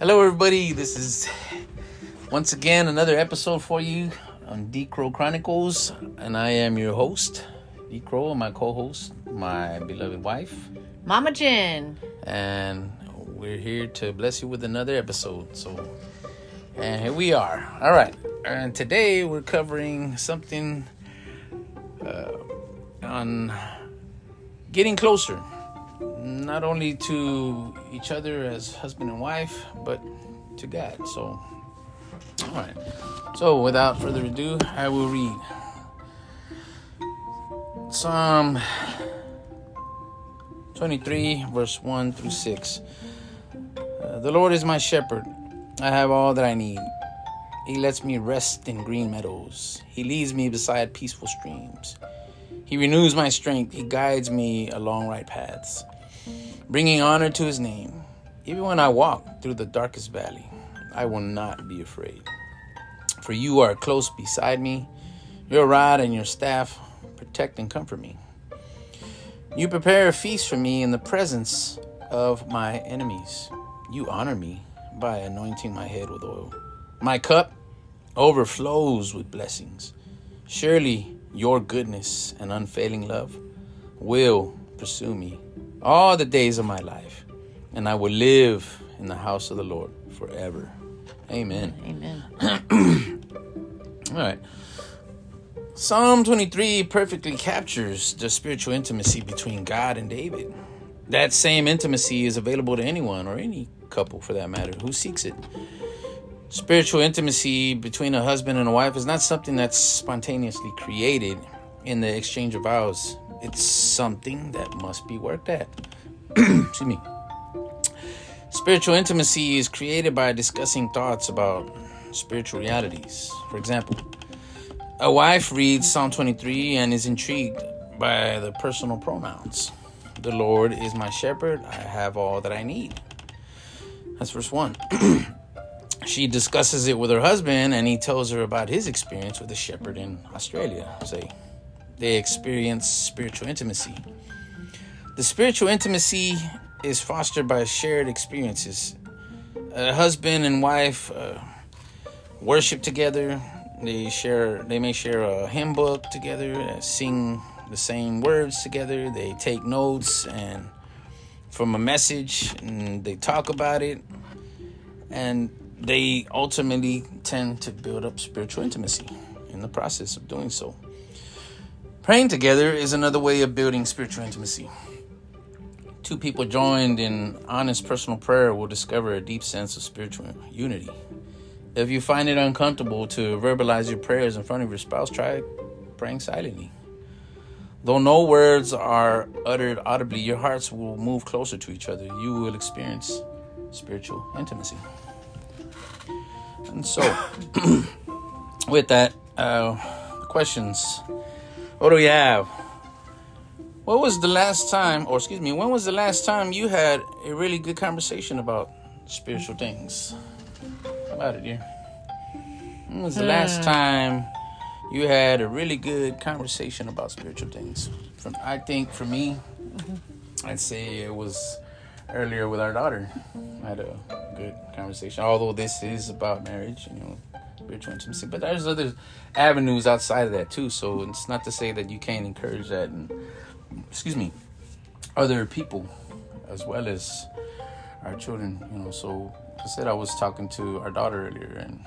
Hello, everybody. This is once again another episode for you on D Crow Chronicles, and I am your host, D Crow, and my co-host, my beloved wife, Mama Jen. and we're here to bless you with another episode. So, and here we are. All right, and today we're covering something uh, on getting closer, not only to each other as husband and wife, but to God. So, all right. So, without further ado, I will read Psalm 23, verse 1 through 6. Uh, the Lord is my shepherd. I have all that I need. He lets me rest in green meadows. He leads me beside peaceful streams. He renews my strength. He guides me along right paths, bringing honor to his name. Even when I walk through the darkest valley, I will not be afraid. For you are close beside me. Your rod and your staff protect and comfort me. You prepare a feast for me in the presence of my enemies. You honor me by anointing my head with oil. My cup overflows with blessings. Surely your goodness and unfailing love will pursue me all the days of my life, and I will live in the house of the Lord forever. Amen. Amen. All right. Psalm 23 perfectly captures the spiritual intimacy between God and David. That same intimacy is available to anyone or any couple for that matter who seeks it. Spiritual intimacy between a husband and a wife is not something that's spontaneously created in the exchange of vows. It's something that must be worked at. Excuse me. Spiritual intimacy is created by discussing thoughts about spiritual realities. For example, a wife reads Psalm 23 and is intrigued by the personal pronouns. The Lord is my shepherd, I have all that I need. That's verse 1. she discusses it with her husband and he tells her about his experience with a shepherd in Australia. Say, they experience spiritual intimacy. The spiritual intimacy is fostered by shared experiences. A husband and wife uh, worship together. They share. They may share a hymn book together, uh, sing the same words together. They take notes and from a message, and they talk about it, and they ultimately tend to build up spiritual intimacy in the process of doing so. Praying together is another way of building spiritual intimacy. Two people joined in honest personal prayer will discover a deep sense of spiritual unity. If you find it uncomfortable to verbalize your prayers in front of your spouse, try praying silently. Though no words are uttered audibly, your hearts will move closer to each other. You will experience spiritual intimacy. And so, with that, uh, questions. What do we have? What was the last time, or excuse me, when was the last time you had a really good conversation about spiritual things? How about it, dear? When was the last hmm. time you had a really good conversation about spiritual things? From I think for me, mm-hmm. I'd say it was earlier with our daughter. I had a good conversation. Although this is about marriage, you know, spiritual intimacy, but there's other avenues outside of that too. So it's not to say that you can't encourage that and excuse me, other people as well as our children, you know. So I said I was talking to our daughter earlier and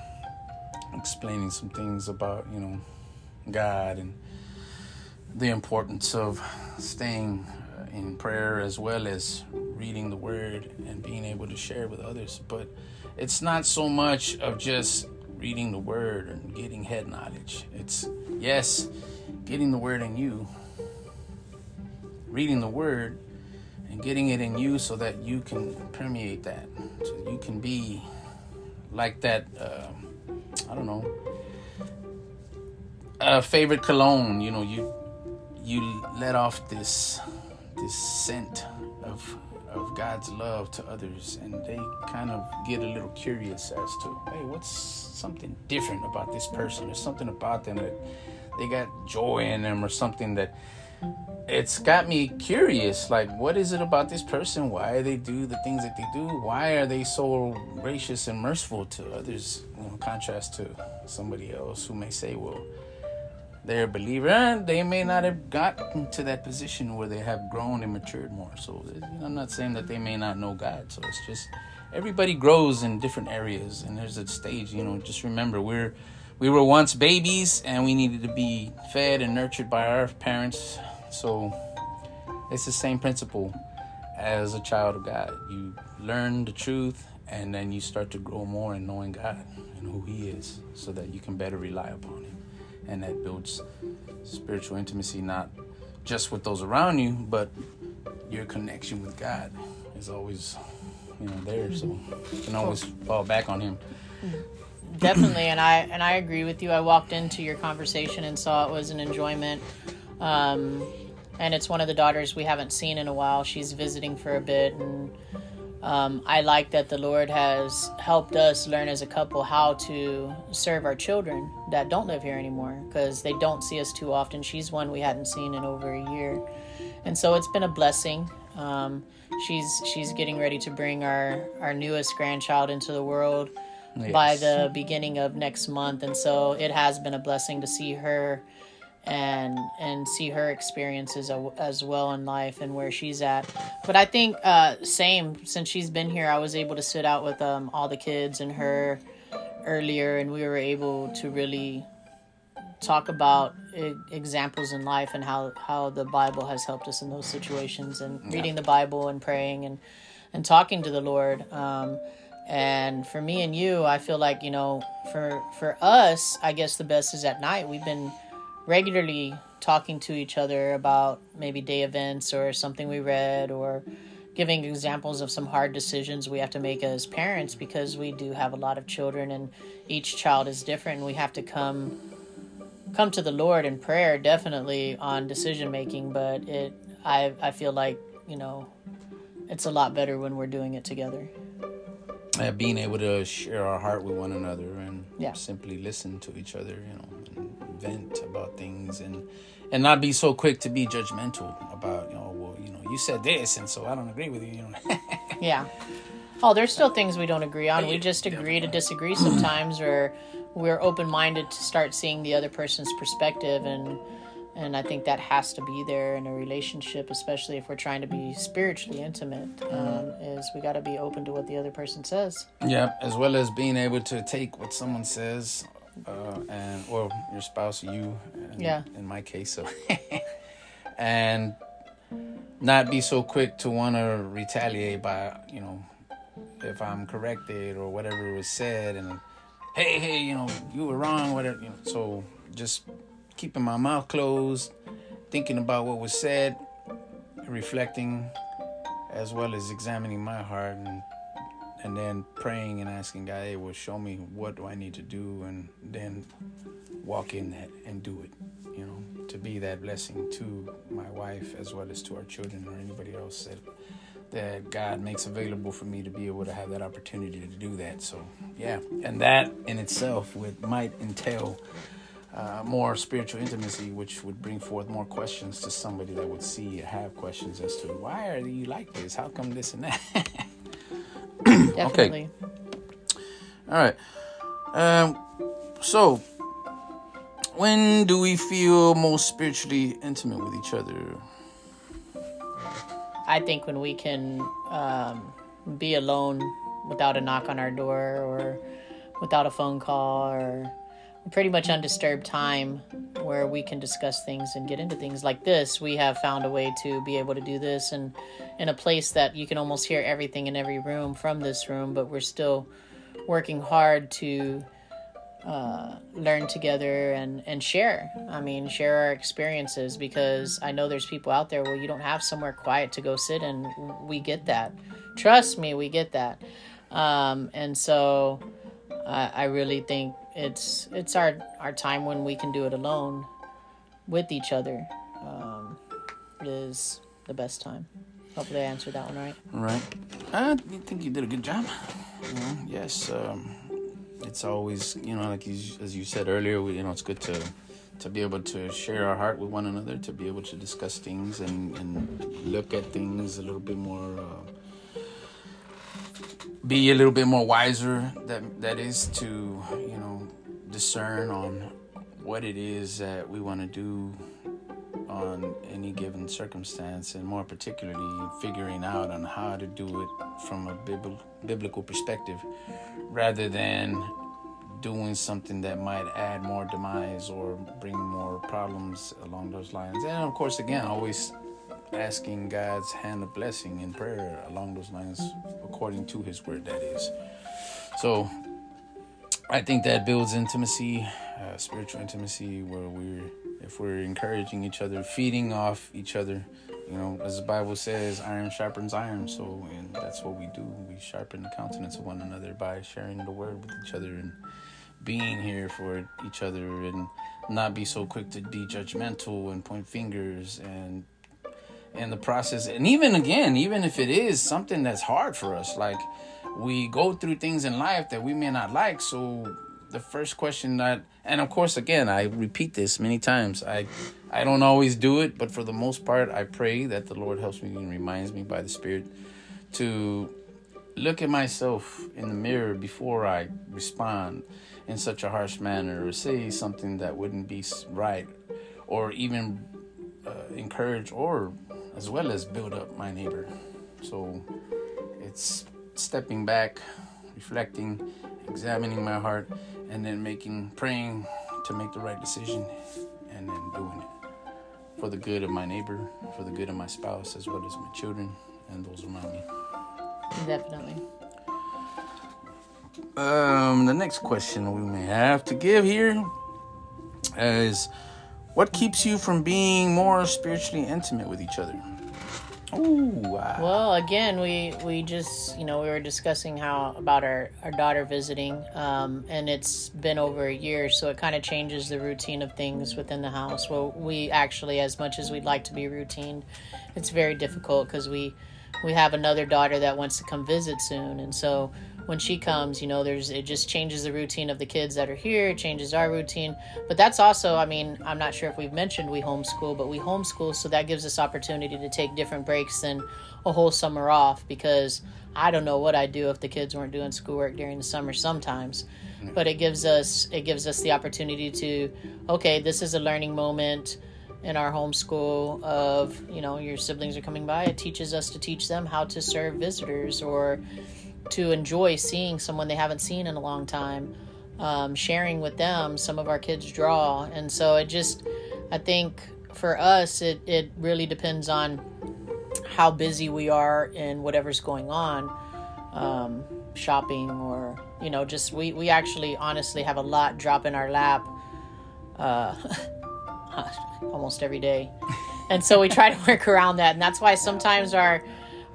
explaining some things about, you know, God and the importance of staying in prayer as well as reading the word and being able to share with others. But it's not so much of just reading the word and getting head knowledge. It's yes, getting the word in you, reading the word and getting it in you so that you can permeate that. So you can be like that, um, I don't know, a favorite cologne, you know, you you let off this this scent of of God's love to others and they kind of get a little curious as to, hey, what's something different about this person? There's something about them that they got joy in them or something that it's got me curious. Like, what is it about this person? Why they do the things that they do? Why are they so gracious and merciful to others? Know, contrast to somebody else who may say, well, they're a believer they may not have gotten to that position where they have grown and matured more. So I'm not saying that they may not know God. So it's just everybody grows in different areas and there's a stage, you know, just remember we're we were once babies and we needed to be fed and nurtured by our parents. So it's the same principle as a child of God. You learn the truth and then you start to grow more in knowing God and who He is so that you can better rely upon Him. And that builds spiritual intimacy, not just with those around you, but your connection with God is always, you know, there. So you can always fall back on Him. Definitely, and I and I agree with you. I walked into your conversation and saw it was an enjoyment. Um, and it's one of the daughters we haven't seen in a while. She's visiting for a bit, and um, I like that the Lord has helped us learn as a couple how to serve our children that don't live here anymore because they don't see us too often. She's one we hadn't seen in over a year, and so it's been a blessing. Um, she's she's getting ready to bring our our newest grandchild into the world yes. by the beginning of next month, and so it has been a blessing to see her and and see her experiences as well in life and where she's at. But I think uh, same since she's been here, I was able to sit out with um, all the kids and her earlier, and we were able to really talk about examples in life and how how the Bible has helped us in those situations and yeah. reading the Bible and praying and and talking to the Lord. Um, and for me and you, I feel like you know, for for us, I guess the best is at night. We've been regularly talking to each other about maybe day events or something we read or giving examples of some hard decisions we have to make as parents because we do have a lot of children and each child is different and we have to come come to the Lord in prayer definitely on decision making but it I I feel like you know it's a lot better when we're doing it together uh, being able to share our heart with one another and yeah. simply listen to each other you know vent about things and and not be so quick to be judgmental about you know well you know you said this and so I don't agree with you you know yeah oh there's still things we don't agree on we just agree to disagree sometimes or we're open-minded to start seeing the other person's perspective and and I think that has to be there in a relationship, especially if we're trying to be spiritually intimate. Um, is we got to be open to what the other person says. Yeah, as well as being able to take what someone says uh, and or your spouse, you, yeah, in my case, so. And not be so quick to want to retaliate by you know if I'm corrected or whatever was said and hey hey you know you were wrong whatever you know. So just keeping my mouth closed thinking about what was said reflecting as well as examining my heart and and then praying and asking God, hey, well, show me what do I need to do, and then walk in that and do it. You know, to be that blessing to my wife as well as to our children or anybody else that that God makes available for me to be able to have that opportunity to do that. So, yeah, and that in itself would might entail. Uh, more spiritual intimacy, which would bring forth more questions to somebody that would see have questions as to why are you like this? How come this and that? Definitely. Okay. All right. Um, so, when do we feel most spiritually intimate with each other? I think when we can um, be alone without a knock on our door or without a phone call or pretty much undisturbed time where we can discuss things and get into things like this. We have found a way to be able to do this and in a place that you can almost hear everything in every room from this room, but we're still working hard to uh, learn together and, and share. I mean, share our experiences because I know there's people out there where you don't have somewhere quiet to go sit and we get that. Trust me, we get that. Um, and so I, I really think it's it's our our time when we can do it alone with each other um, is the best time. Hopefully, I answered that one right. Right. I think you did a good job. Know, yes, um, it's always you know like you, as you said earlier, you know, it's good to to be able to share our heart with one another, to be able to discuss things and, and look at things a little bit more, uh, be a little bit more wiser. That that is to you know discern on what it is that we want to do on any given circumstance, and more particularly figuring out on how to do it from a biblical perspective, rather than doing something that might add more demise or bring more problems along those lines. And of course, again, always asking God's hand of blessing in prayer along those lines, according to His word, that is. So, I think that builds intimacy, uh, spiritual intimacy, where we're if we're encouraging each other, feeding off each other. You know, as the Bible says, iron sharpens iron. So, and that's what we do. We sharpen the countenance of one another by sharing the word with each other and being here for each other and not be so quick to be judgmental and point fingers and and the process. And even again even if it is something that's hard for us like we go through things in life that we may not like. So the first question that and of course again i repeat this many times. I i don't always do it but for the most part i pray that the lord helps me and reminds me by the spirit to look at myself in the mirror before i respond in such a harsh manner or say something that wouldn't be right or even uh, encourage or as well as build up my neighbor. So it's stepping back reflecting examining my heart and then making praying to make the right decision and then doing it. For the good of my neighbor for the good of my spouse as well as my children and those around me. Definitely. Um, the next question we may have to give here is what keeps you from being more spiritually intimate with each other? Ooh, wow. Well, again, we we just you know we were discussing how about our our daughter visiting, um, and it's been over a year, so it kind of changes the routine of things within the house. Well, we actually, as much as we'd like to be routine, it's very difficult because we we have another daughter that wants to come visit soon, and so when she comes you know there's it just changes the routine of the kids that are here it changes our routine. But that's also i mean i'm not sure if we've mentioned we homeschool but we homeschool so that gives us opportunity to take different breaks than a whole summer off because i don't know what i'd do if the kids weren't doing schoolwork during the summer sometimes. But it gives us it gives us the opportunity to okay this is a learning moment in our homeschool of you know your siblings are coming by it teaches us to teach them how to serve visitors or to enjoy seeing someone they haven't seen in a long time, um, sharing with them. Some of our kids draw, and so it just, I think for us, it it really depends on how busy we are and whatever's going on, um, shopping or you know, just we we actually honestly have a lot drop in our lap. Uh, almost every day. And so we try to work around that. And that's why sometimes our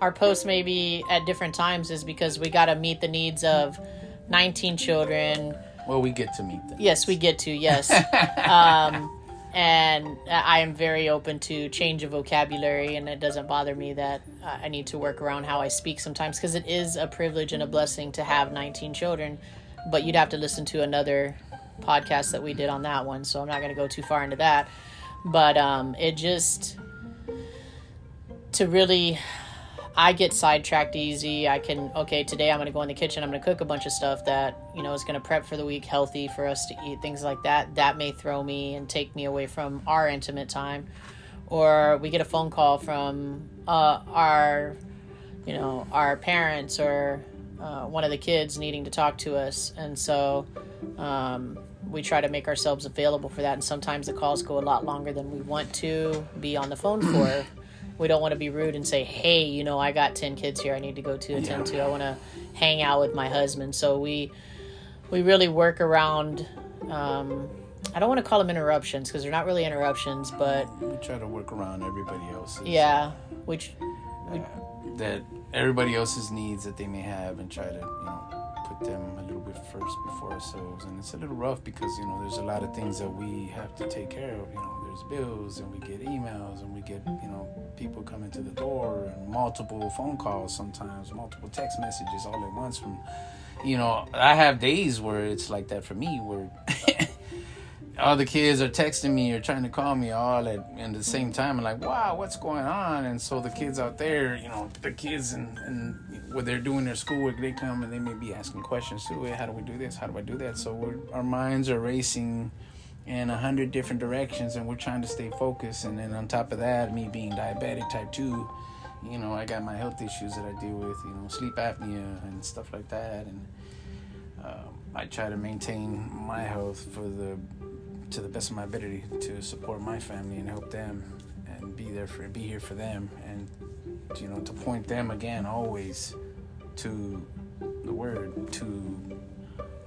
our posts maybe at different times is because we got to meet the needs of 19 children. Well, we get to meet them. Yes, we get to, yes. um, and I am very open to change of vocabulary, and it doesn't bother me that I need to work around how I speak sometimes because it is a privilege and a blessing to have 19 children. But you'd have to listen to another podcast that we did on that one, so I'm not going to go too far into that. But um, it just to really I get sidetracked easy. I can okay today I'm gonna go in the kitchen. I'm gonna cook a bunch of stuff that you know is gonna prep for the week, healthy for us to eat, things like that. That may throw me and take me away from our intimate time, or we get a phone call from uh, our, you know, our parents or uh, one of the kids needing to talk to us, and so. Um, we try to make ourselves available for that and sometimes the calls go a lot longer than we want to be on the phone for we don't want to be rude and say, "Hey, you know, I got ten kids here. I need to go to attend yeah. to. I want to hang out with my husband." So we we really work around. Um, I don't want to call them interruptions because they're not really interruptions, but we try to work around everybody else's. Yeah, which uh, that everybody else's needs that they may have, and try to you know put them a little bit first before ourselves. And it's a little rough because you know there's a lot of things that we have to take care of. You know, there's bills, and we get emails, and we get you know people coming to the door, and multiple phone calls sometimes, multiple text messages all at once from. You know, I have days where it's like that for me, where all the kids are texting me or trying to call me all at, at the same time. I'm like, wow, what's going on? And so the kids out there, you know, the kids and, and when they're doing their schoolwork, they come and they may be asking questions too. How do we do this? How do I do that? So our minds are racing in a hundred different directions and we're trying to stay focused. And then on top of that, me being diabetic type 2, you know, I got my health issues that I deal with, you know, sleep apnea and stuff like that. And um, I try to maintain my health for the to the best of my ability to support my family and help them and be there for be here for them and you know to point them again always to the word to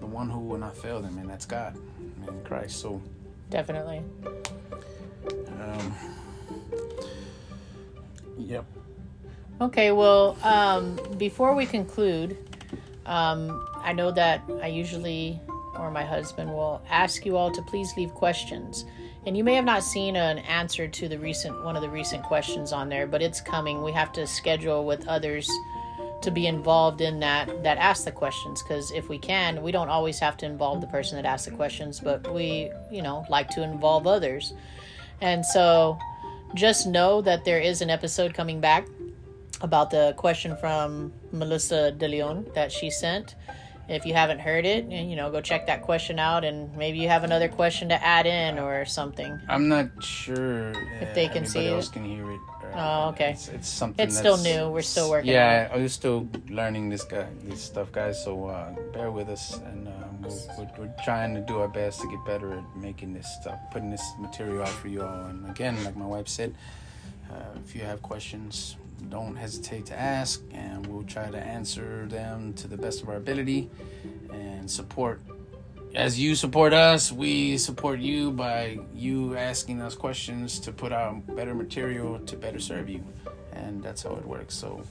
the one who will not fail them and that's God and Christ so definitely um, yep okay well um, before we conclude um, I know that I usually or my husband will ask you all to please leave questions. And you may have not seen an answer to the recent one of the recent questions on there, but it's coming. We have to schedule with others to be involved in that that ask the questions because if we can, we don't always have to involve the person that asks the questions, but we, you know, like to involve others. And so just know that there is an episode coming back about the question from Melissa De Leon that she sent if you haven't heard it, you know, go check that question out, and maybe you have another question to add in or something. I'm not sure if they can see else it. can hear it. Oh, okay. It's, it's something. It's still new. We're still working. Yeah, I'm still learning this guy, this stuff, guys. So uh, bear with us, and we're, we're, we're, trying to do our best to get better at making this stuff, putting this material out for you all. And again, like my wife said, uh, if you have questions, don't hesitate to ask, and we'll try to answer them to the best of our ability and support. As you support us, we support you by you asking us questions to put out better material to better serve you, and that's how it works. So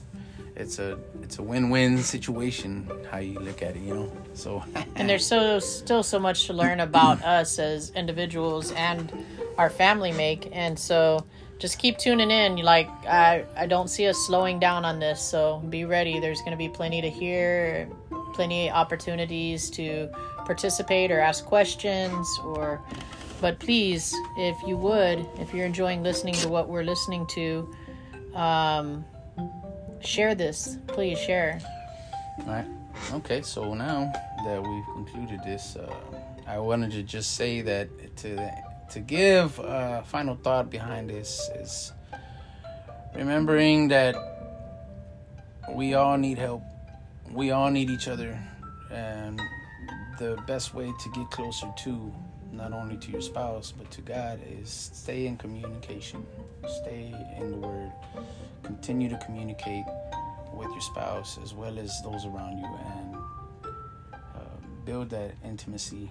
it's a it's a win-win situation how you look at it, you know. So and there's so still so much to learn about us as individuals and our family make, and so just keep tuning in. Like I, I don't see us slowing down on this, so be ready. There's going to be plenty to hear, plenty opportunities to participate or ask questions or. But please, if you would, if you're enjoying listening to what we're listening to, um, share this. Please share. All right. Okay. So now that we've concluded this, uh, I wanted to just say that to the to give a final thought behind this is remembering that we all need help. We all need each other. And the best way to get closer to not only to your spouse but to God is stay in communication. Stay in the word. Continue to communicate with your spouse as well as those around you and uh, build that intimacy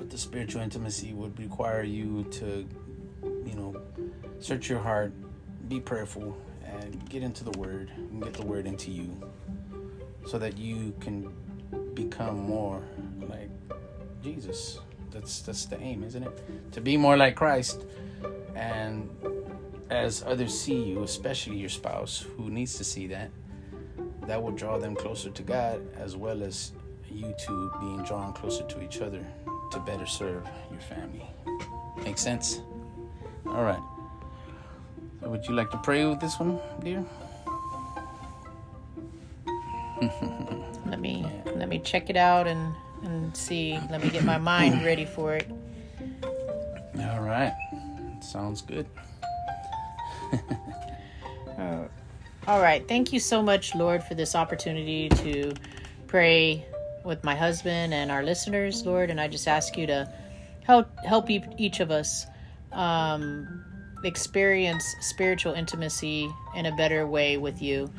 but the spiritual intimacy would require you to, you know, search your heart, be prayerful, and get into the Word and get the Word into you so that you can become more like Jesus. That's that's the aim, isn't it? To be more like Christ and as others see you, especially your spouse who needs to see that, that will draw them closer to God as well as you two being drawn closer to each other to better serve your family. Make sense? All right. So would you like to pray with this one, dear? let me yeah. let me check it out and and see. Let me get my mind ready for it. All right. Sounds good. uh, all right. Thank you so much, Lord, for this opportunity to pray with my husband and our listeners, Lord, and I just ask you to help help each of us um, experience spiritual intimacy in a better way with you.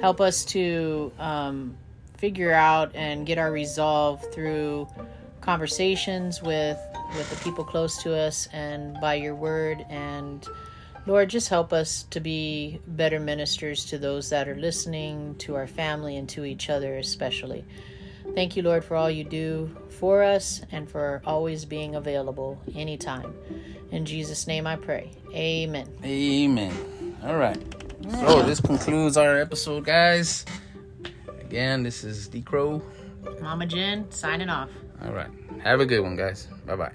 Help us to um, figure out and get our resolve through conversations with with the people close to us and by your word and Lord, just help us to be better ministers to those that are listening, to our family, and to each other, especially. Thank you, Lord, for all you do for us and for always being available anytime. In Jesus' name I pray. Amen. Amen. All right. So this concludes our episode, guys. Again, this is D Crow. Mama Jen signing off. All right. Have a good one, guys. Bye bye.